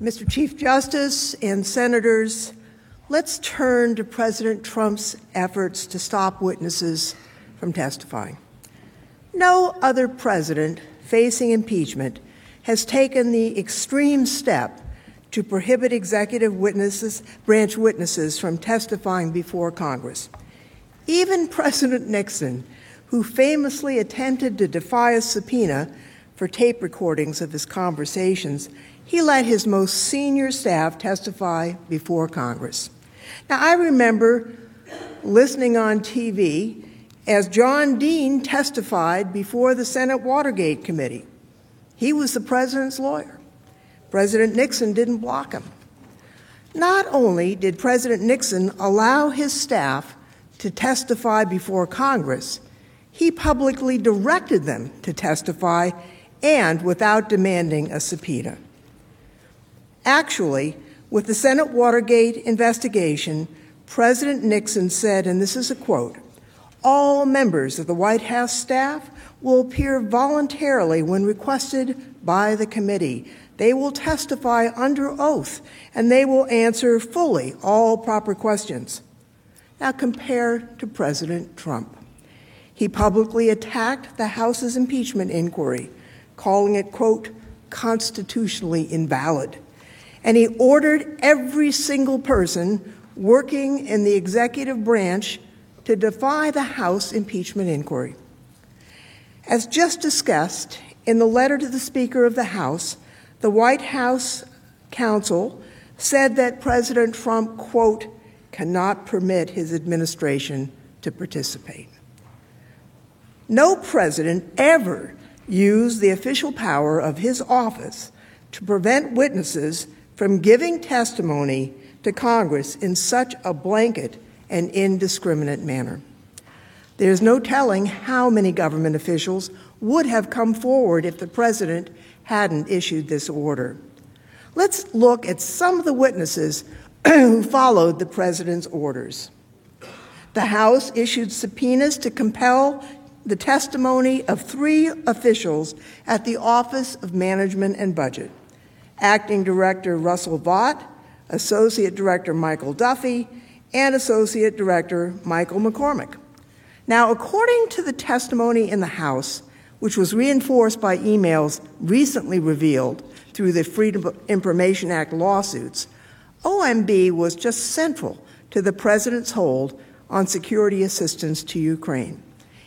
Mr. Chief Justice and Senators, let's turn to President Trump's efforts to stop witnesses from testifying. No other president facing impeachment has taken the extreme step to prohibit executive witnesses, branch witnesses from testifying before Congress. Even President Nixon, who famously attempted to defy a subpoena for tape recordings of his conversations, he let his most senior staff testify before Congress. Now, I remember listening on TV as John Dean testified before the Senate Watergate Committee. He was the president's lawyer. President Nixon didn't block him. Not only did President Nixon allow his staff to testify before Congress, he publicly directed them to testify and without demanding a subpoena. Actually, with the Senate Watergate investigation, President Nixon said, and this is a quote all members of the White House staff will appear voluntarily when requested by the committee. They will testify under oath and they will answer fully all proper questions. Now compare to President Trump. He publicly attacked the House's impeachment inquiry, calling it, quote, constitutionally invalid and he ordered every single person working in the executive branch to defy the House impeachment inquiry. As just discussed in the letter to the Speaker of the House, the White House counsel said that President Trump, quote, cannot permit his administration to participate. No president ever used the official power of his office to prevent witnesses from giving testimony to Congress in such a blanket and indiscriminate manner. There's no telling how many government officials would have come forward if the president hadn't issued this order. Let's look at some of the witnesses who followed the president's orders. The House issued subpoenas to compel the testimony of three officials at the Office of Management and Budget. Acting Director Russell Vought, Associate Director Michael Duffey, and Associate Director Michael McCormack. Now, according to the testimony in the House, which was reinforced by emails recently revealed through the Freedom of Information Act lawsuits, OMB was just central to the president's hold on security assistance to Ukraine.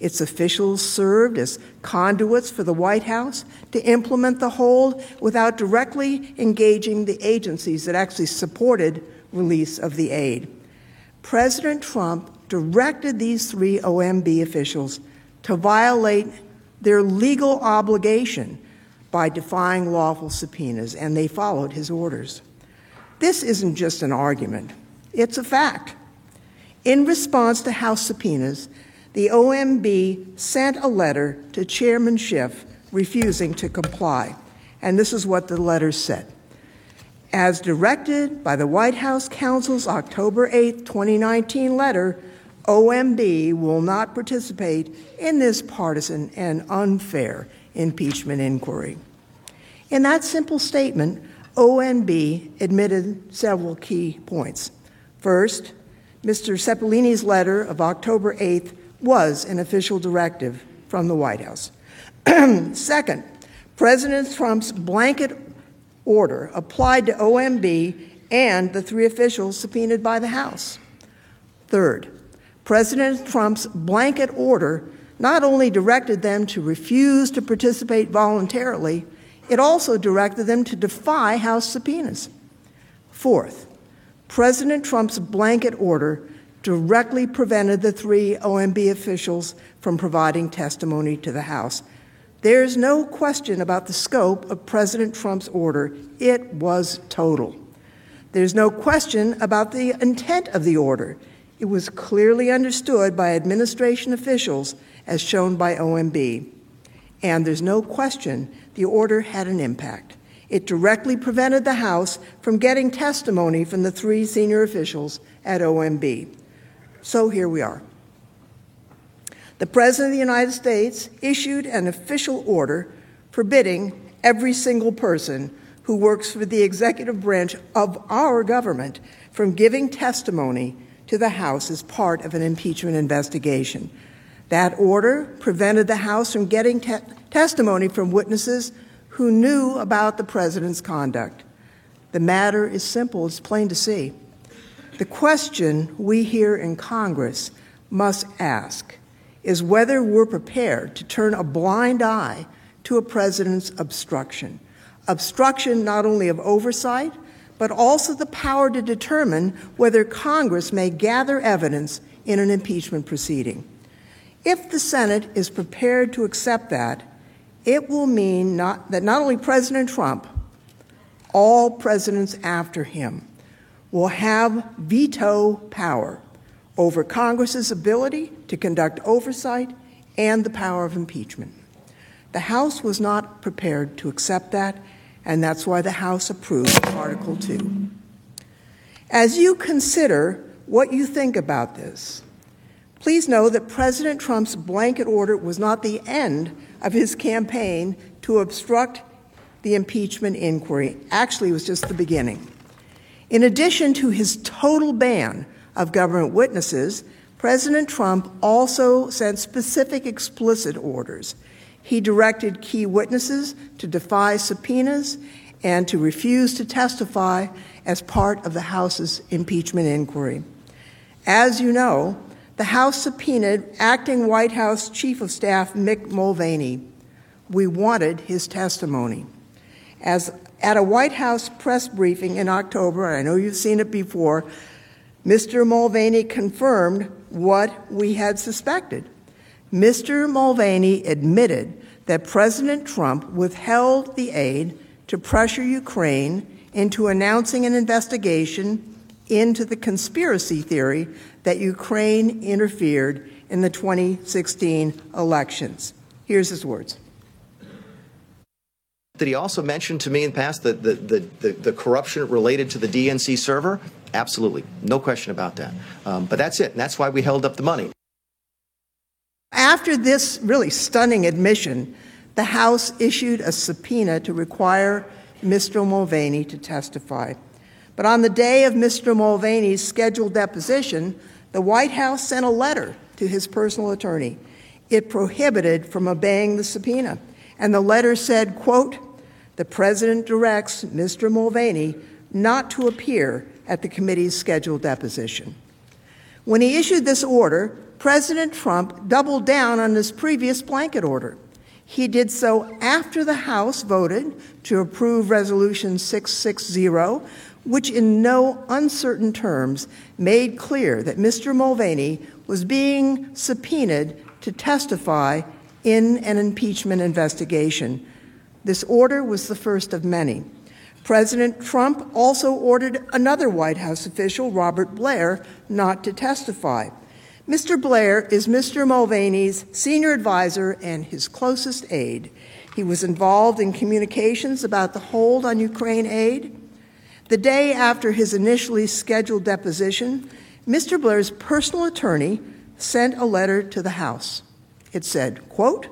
Its officials served as conduits for the White House to implement the hold without directly engaging the agencies that actually supported release of the aid. President Trump directed these three OMB officials to violate their legal obligation by defying lawful subpoenas, and they followed his orders. This isn't just an argument, it's a fact. In response to House subpoenas, the OMB sent a letter to Chairman Schiff refusing to comply. And this is what the letter said. As directed by the White House counsel's October 8, 2019 letter, OMB will not participate in this partisan and unfair impeachment inquiry. In that simple statement, OMB admitted several key points. First, Mr. Cipollone's letter of October 8th was an official directive from the White House. Second, President Trump's blanket order applied to OMB and the three officials subpoenaed by the House. Third, President Trump's blanket order not only directed them to refuse to participate voluntarily, it also directed them to defy House subpoenas. Fourth, President Trump's blanket order directly prevented the three OMB officials from providing testimony to the House. There's no question about the scope of President Trump's order. It was total. There's no question about the intent of the order. It was clearly understood by administration officials as shown by OMB. And there's no question the order had an impact. It directly prevented the House from getting testimony from the three senior officials at OMB. So here we are. The President of the United States issued an official order forbidding every single person who works for the executive branch of our government from giving testimony to the House as part of an impeachment investigation. That order prevented the House from getting te- testimony from witnesses who knew about the president's conduct. The matter is simple, it's plain to see. The question we here in Congress must ask is whether we're prepared to turn a blind eye to a president's obstruction. Obstruction not only of oversight, but also the power to determine whether Congress may gather evidence in an impeachment proceeding. If the Senate is prepared to accept that, it will mean not, that not only President Trump, all presidents after him will have veto power over Congress's ability to conduct oversight and the power of impeachment. The House was not prepared to accept that, and that's why the House approved Article 2. As you consider what you think about this, please know that President Trump's blanket order was not the end of his campaign to obstruct the impeachment inquiry. Actually, it was just the beginning. In addition to his total ban of government witnesses, President Trump also sent specific explicit orders. He directed key witnesses to defy subpoenas and to refuse to testify as part of the House's impeachment inquiry. As you know, the House subpoenaed acting White House Chief of Staff Mick Mulvaney. We wanted his testimony. As at a White House press briefing in October, I know you've seen it before, Mr. Mulvaney confirmed what we had suspected. Mr. Mulvaney admitted that President Trump withheld the aid to pressure Ukraine into announcing an investigation into the conspiracy theory that Ukraine interfered in the 2016 elections. Here's his words. Did he also mention to me in the past the, the, the, the, the corruption related to the DNC server? Absolutely. No question about that. Um, but that's it. And that's why we held up the money. After this really stunning admission, the House issued a subpoena to require Mr. Mulvaney to testify. But on the day of Mr. Mulvaney's scheduled deposition, the White House sent a letter to his personal attorney. It prohibited from obeying the subpoena. And the letter said, quote, the president directs Mr. Mulvaney not to appear at the committee's scheduled deposition. When he issued this order, President Trump doubled down on his previous blanket order. He did so after the House voted to approve Resolution 660, which in no uncertain terms made clear that Mr. Mulvaney was being subpoenaed to testify in an impeachment investigation. This order was the first of many. President Trump also ordered another White House official, Robert Blair, not to testify. Mr. Blair is Mr. Mulvaney's senior advisor and his closest aide. He was involved in communications about the hold on Ukraine aid. The day after his initially scheduled deposition, Mr. Blair's personal attorney sent a letter to the House. It said, quote,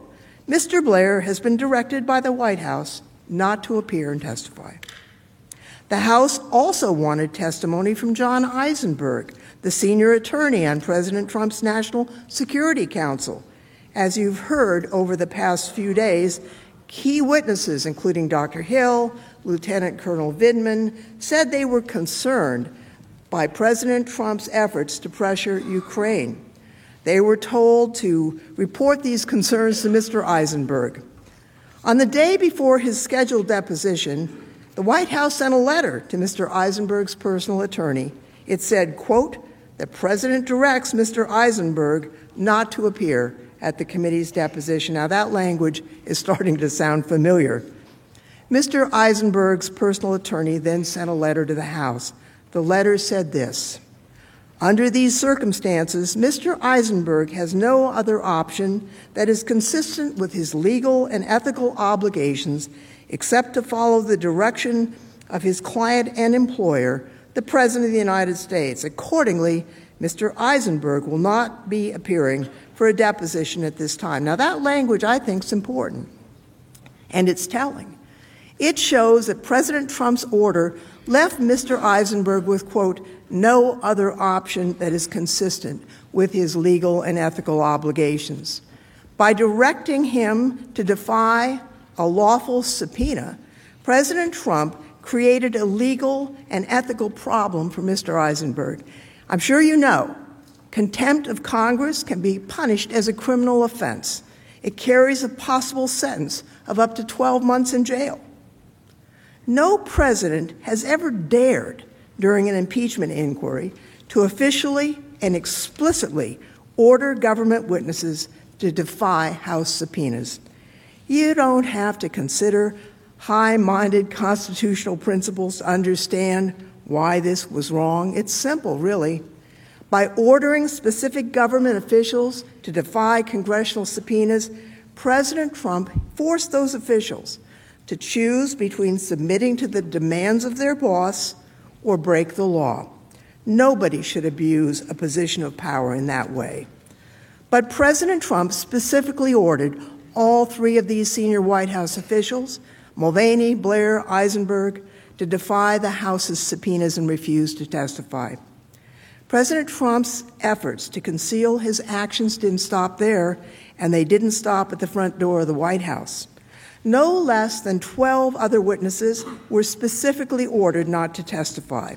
Mr. Blair has been directed by the White House not to appear and testify. The House also wanted testimony from John Eisenberg, the senior attorney on President Trump's National Security Council. As you've heard over the past few days, key witnesses, including Dr. Hill, Lieutenant Colonel Vindman, said they were concerned by President Trump's efforts to pressure Ukraine. They were told to report these concerns to Mr. Eisenberg. On the day before his scheduled deposition, the White House sent a letter to Mr. Eisenberg's personal attorney. It said, quote, the president directs Mr. Eisenberg not to appear at the committee's deposition. Now, that language is starting to sound familiar. Mr. Eisenberg's personal attorney then sent a letter to the House. The letter said this Under these circumstances, Mr. Eisenberg has no other option that is consistent with his legal and ethical obligations except to follow the direction of his client and employer the President of the United States. Accordingly, Mr. Eisenberg will not be appearing for a deposition at this time. Now, that language I think is important, and it's telling. It shows that President Trump's order left Mr. Eisenberg with, quote, no other option that is consistent with his legal and ethical obligations. By directing him to defy a lawful subpoena, President Trump created a legal and ethical problem for Mr. Eisenberg. I'm sure you know contempt of Congress can be punished as a criminal offense. It carries a possible sentence of up to 12 months in jail. No president has ever dared, during an impeachment inquiry, to officially and explicitly order government witnesses to defy House subpoenas. You don't have to consider high minded constitutional principles to understand why this was wrong. It's simple, really. By ordering specific government officials to defy congressional subpoenas, President Trump forced those officials to choose between submitting to the demands of their boss or break the law. Nobody should abuse a position of power in that way. But President Trump specifically ordered all three of these senior White House officials Mulvaney, Blair, Eisenberg, to defy the House's subpoenas and refuse to testify. President Trump's efforts to conceal his actions didn't stop there, and they didn't stop at the front door of the White House. No less than 12 other witnesses were specifically ordered not to testify.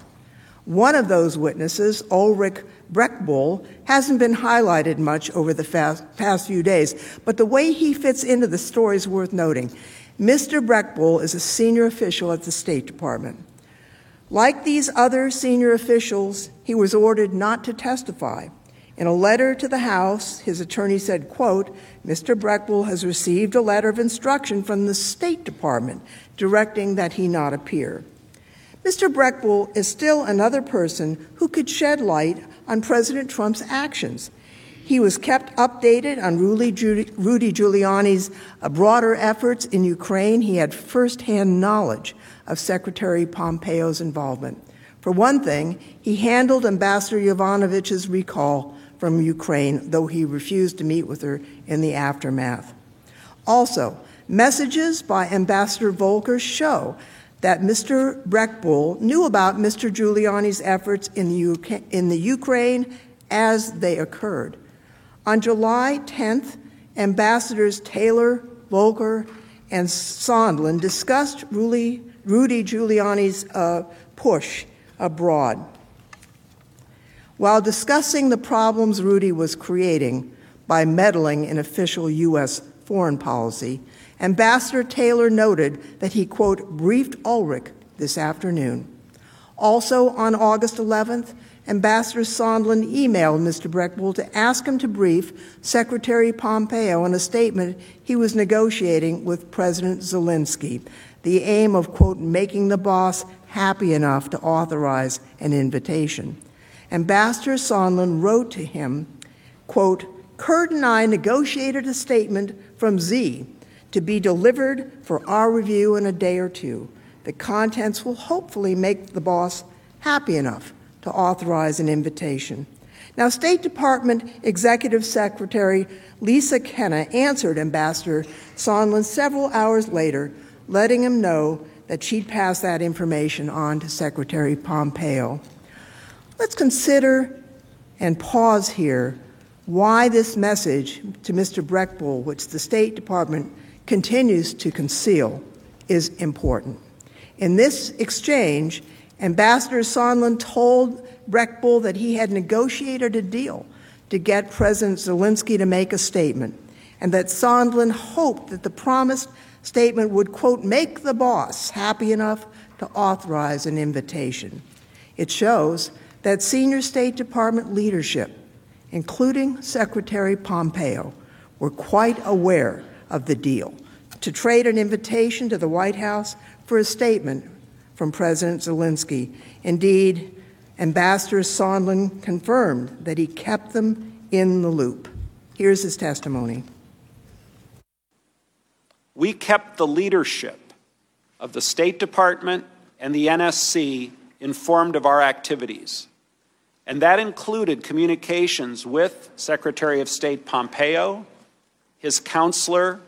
One of those witnesses, Ulrich Brechbuhl, hasn't been highlighted much over the past few days, but the way he fits into the story is worth noting. Mr. Brechbuhl is a senior official at the State Department. Like these other senior officials, he was ordered not to testify. In a letter to the House, his attorney said, quote, Mr. Brechbuhl has received a letter of instruction from the State Department directing that he not appear. Mr. Brechbuhl is still another person who could shed light on President Trump's actions he was kept updated on Rudy Giuliani's uh, broader efforts in Ukraine. He had firsthand knowledge of Secretary Pompeo's involvement. For one thing, he handled Ambassador Yovanovitch's recall from Ukraine, though he refused to meet with her in the aftermath. Also, messages by Ambassador Volker show that Mr. Brechbuhl knew about Mr. Giuliani's efforts in the, UK, in the Ukraine as they occurred. On July 10th, Ambassadors Taylor, Volker, and Sondland discussed Rudy, Rudy Giuliani's uh, push abroad. While discussing the problems Rudy was creating by meddling in official U.S. foreign policy, Ambassador Taylor noted that he, quote, briefed Ulrich this afternoon. Also on August 11th, Ambassador Sondland emailed Mr. Brechbuhl to ask him to brief Secretary Pompeo on a statement he was negotiating with President Zelensky, the aim of, quote, making the boss happy enough to authorize an invitation. Ambassador Sondland wrote to him, quote, Kurt and I negotiated a statement from Z to be delivered for our review in a day or two. The contents will hopefully make the boss happy enough to authorize an invitation. Now, State Department Executive Secretary Lisa Kenna answered Ambassador Sondland several hours later, letting him know that she'd pass that information on to Secretary Pompeo. Let's consider and pause here why this message to Mr. Brechbuhl, which the State Department continues to conceal, is important. In this exchange, Ambassador Sondland told Brechbuhl that he had negotiated a deal to get President Zelensky to make a statement, and that Sondland hoped that the promised statement would, quote, make the boss happy enough to authorize an invitation. It shows that senior State Department leadership, including Secretary Pompeo, were quite aware of the deal to trade an invitation to the White House for a statement from President Zelensky. Indeed, Ambassador Sondland confirmed that he kept them in the loop. Here's his testimony. We kept the leadership of the State Department and the NSC informed of our activities. And that included communications with Secretary of State Pompeo, his counselor,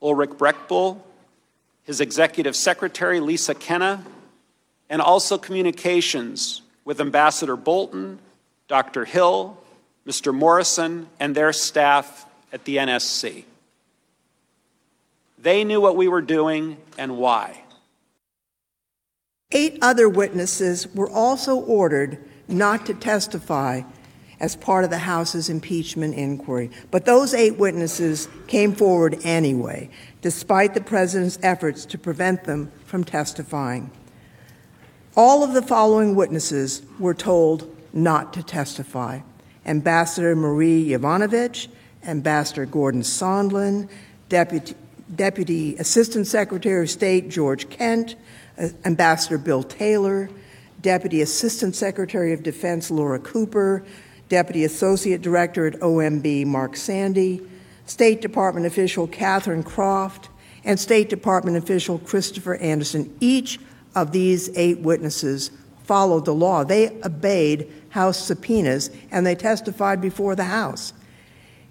Ulrich Brechbuhl, his executive secretary, Lisa Kenna, and also communications with Ambassador Bolton, Dr. Hill, Mr. Morrison, and their staff at the NSC. They knew what we were doing and why. Eight other witnesses were also ordered not to testify as part of the House's impeachment inquiry. But those eight witnesses came forward anyway, despite the president's efforts to prevent them from testifying. All of the following witnesses were told not to testify Ambassador Marie Yovanovitch, Ambassador Gordon Sondland, Deputy, Deputy Assistant Secretary of State George Kent, uh, Ambassador Bill Taylor, Deputy Assistant Secretary of Defense Laura Cooper, Deputy Associate Director at OMB Mark Sandy, State Department official Catherine Croft, and State Department official Christopher Anderson. Each of these eight witnesses followed the law. They obeyed House subpoenas and they testified before the House.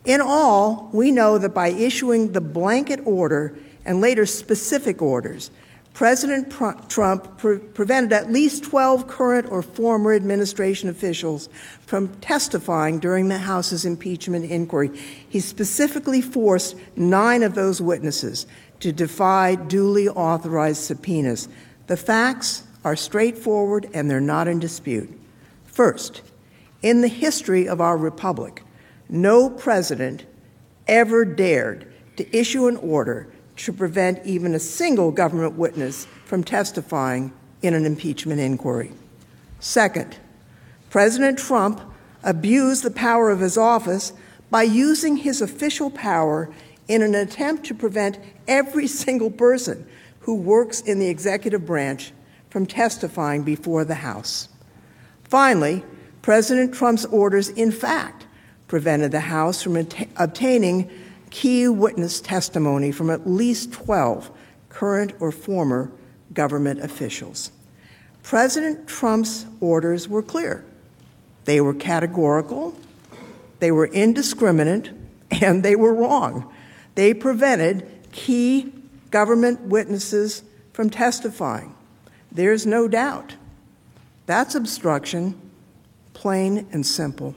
In all, we know that by issuing the blanket order and later specific orders, President Trump pre- prevented at least 12 current or former administration officials from testifying during the House's impeachment inquiry. He specifically forced nine of those witnesses to defy duly authorized subpoenas. The facts are straightforward and they're not in dispute. First, in the history of our republic, no president ever dared to issue an order to prevent even a single government witness from testifying in an impeachment inquiry. Second, President Trump abused the power of his office by using his official power in an attempt to prevent every single person who works in the executive branch from testifying before the House. Finally, President Trump's orders, in fact, prevented the House from obtaining key witness testimony from at least 12 current or former government officials. President Trump's orders were clear. They were categorical, they were indiscriminate, and they were wrong. They prevented key government witnesses from testifying. There's no doubt. That's obstruction, plain and simple.